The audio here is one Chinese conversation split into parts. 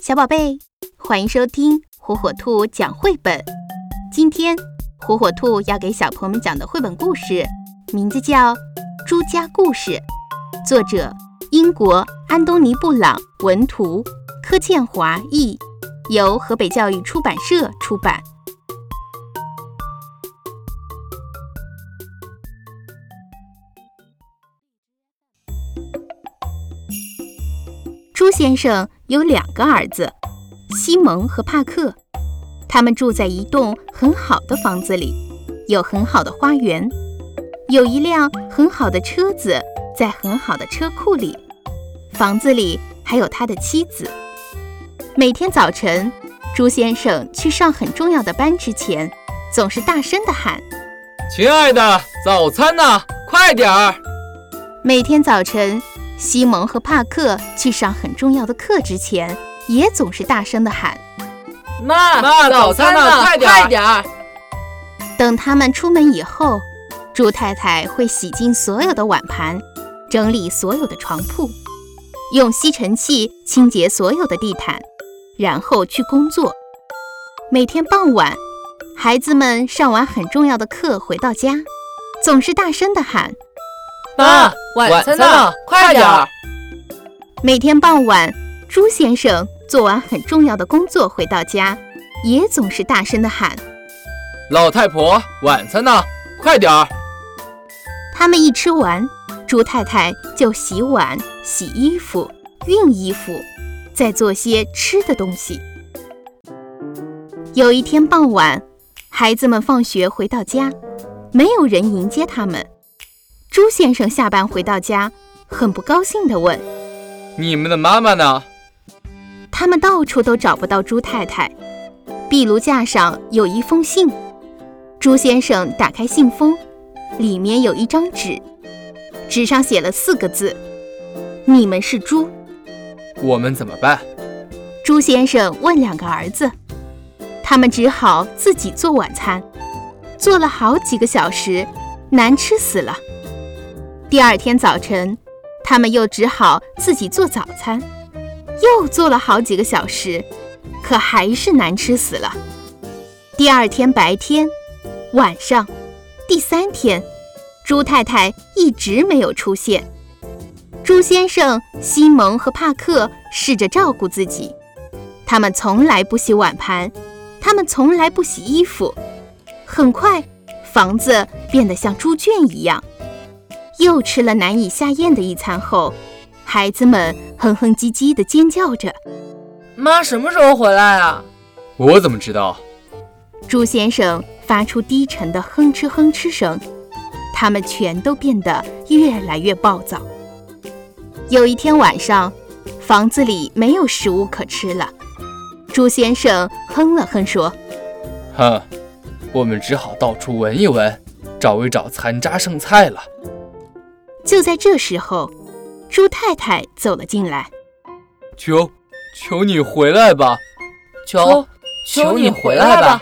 小宝贝，欢迎收听火火兔讲绘本。今天，火火兔要给小朋友们讲的绘本故事，名字叫《朱家故事》，作者英国安东尼·布朗文图，柯建华译，由河北教育出版社出版。朱先生有两个儿子，西蒙和帕克。他们住在一栋很好的房子里，有很好的花园，有一辆很好的车子在很好的车库里。房子里还有他的妻子。每天早晨，朱先生去上很重要的班之前，总是大声地喊：“亲爱的，早餐呢？快点儿！”每天早晨。西蒙和帕克去上很重要的课之前，也总是大声地喊：“妈妈，早餐呢？快点儿！”等他们出门以后，猪太太会洗净所有的碗盘，整理所有的床铺，用吸尘器清洁所有的地毯，然后去工作。每天傍晚，孩子们上完很重要的课回到家，总是大声地喊。妈，晚餐呢？快点儿！每天傍晚，朱先生做完很重要的工作回到家，也总是大声的喊：“老太婆，晚餐呢？快点儿！”他们一吃完，朱太太就洗碗、洗衣服、熨衣服，再做些吃的东西。有一天傍晚，孩子们放学回到家，没有人迎接他们。朱先生下班回到家，很不高兴地问：“你们的妈妈呢？”他们到处都找不到朱太太。壁炉架上有一封信。朱先生打开信封，里面有一张纸，纸上写了四个字：“你们是猪。”我们怎么办？朱先生问两个儿子。他们只好自己做晚餐，做了好几个小时，难吃死了。第二天早晨，他们又只好自己做早餐，又做了好几个小时，可还是难吃死了。第二天白天、晚上，第三天，猪太太一直没有出现。猪先生、西蒙和帕克试着照顾自己，他们从来不洗碗盘，他们从来不洗衣服。很快，房子变得像猪圈一样。又吃了难以下咽的一餐后，孩子们哼哼唧唧地尖叫着：“妈什么时候回来啊？”我怎么知道？朱先生发出低沉的哼哧哼哧声。他们全都变得越来越暴躁。有一天晚上，房子里没有食物可吃了。朱先生哼了哼说：“哼，我们只好到处闻一闻，找一找残渣剩菜了。”就在这时候，猪太太走了进来。求，求你回来吧！求，求你回来吧！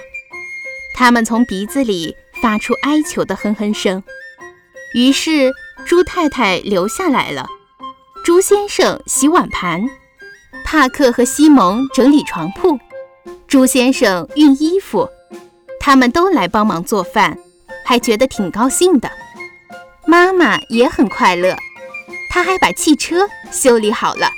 他们从鼻子里发出哀求的哼哼声。于是，猪太太留下来了。猪先生洗碗盘，帕克和西蒙整理床铺，猪先生熨衣服。他们都来帮忙做饭，还觉得挺高兴的。妈妈也很快乐，她还把汽车修理好了。